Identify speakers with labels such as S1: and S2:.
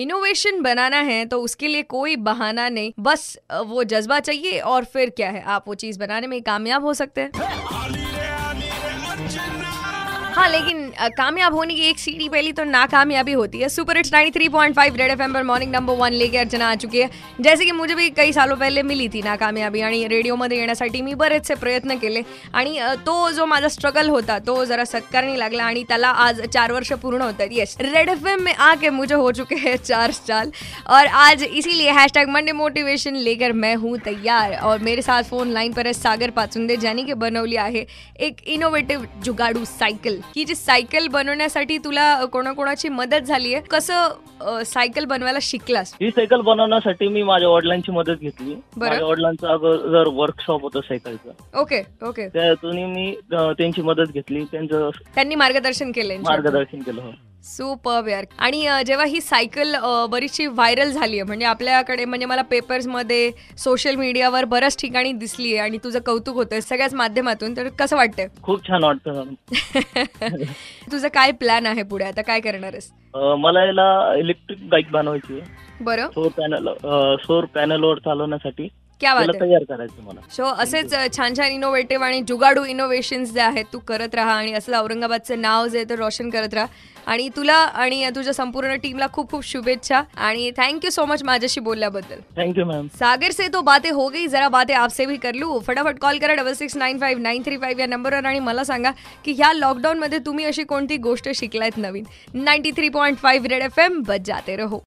S1: Innovation banana है तो उसके लिए कोई बहाना नहीं। बस वो जज्बा चाहिए और फिर क्या है? आप वो चीज बनाने में कामयाब हो सकते हैं। हाँ लेकिन कामयाब होने की एक सीढ़ी पहली तो नाकामयाबी होती है। सुपर हिट्स 93.5 रेड एफएम पर मॉर्निंग नंबर वन लेके अर्चना आ चुकी है। जैसे की मुझे भी काही सालों पहिले मिली ती नाकामयाबी आणि रेडिओमध्ये येण्यासाठी मी बरेचसे प्रयत्न केले आणि तो जो माझा स्ट्रगल होता तो जरा सत्कारणी लागला। आणि त्याला आज चार वर्ष पूर्ण होतात येस रेड एफएम में आके मुझे हो चुके हैं चार साल। और आज इसीलिए हैश टैग मंडे मोटिवेशन लेकर मैं हूँ तैयार। और मेरे साथ फ़ोन लाइन पर है सागर पाचुंदे ज्यांनी की बनवली आहे एक इनोवेटिव जुगाडू सायकल ही जी सायकल बनवण्यासाठी तुला कोणाकोणाची मदत झाली आहे कसं सायकल बनवायला शिकलास?
S2: ही सायकल बनवण्यासाठी मी माझ्या वडिलांची मदत घेतली.
S1: बरं.
S2: माझ्या वडिलांचं अगोदर वर्कशॉप होतं सायकलचं.
S1: Okay okay.
S2: त्यातून मी त्यांची मदत घेतली. त्यांचं
S1: त्यांनी मार्गदर्शन केले
S2: मार्गदर्शन केलं हो.
S1: सुपर यार. आणि जेव्हा ही सायकल बरीचशी व्हायरल झाली आहे म्हणजे आपल्याकडे म्हणजे मला पेपर्समध्ये सोशल मीडियावर बऱ्याच ठिकाणी दिसली आहे आणि तुझं कौतुक होतंय सगळ्याच माध्यमातून तर कसं वाटतंय?
S2: खूप छान वाटतं
S1: तुझं काय प्लॅन आहे पुढे? आता काय करणार
S2: मला याला इलेक्ट्रिक बाईक बनवायची आहे.
S1: बरं.
S2: सौर पॅनल सौर पॅनलवर चालवण्यासाठी
S1: क्या बात
S2: तयार करायचं मला.
S1: सो असेच छान छान इनोव्हेटिव्ह आणि जुगाडू इनोव्हेशन्स जे आहेत तू करत राहा आणि असं औरंगाबादचं नाव जे आहे ते रोशन करत राहा. आणि तुला आणि तुझ्या संपूर्ण टीमला खूप खूप शुभेच्छा आणि थँक्यू सो मच माझ्याशी बोलल्याबद्दल.
S2: थँक्यू मॅम
S1: सागर से तो बातें हो गई जरा बातें आपसे भी कर लू. फटाफट कॉल करा double six nine five nine three five या नंबरवर आणि मला सांगा की ह्या लॉकडाऊनमध्ये तुम्ही अशी कोणती गोष्ट शिकलायत नवीन? Ninety three point five red F M बजाते रहो.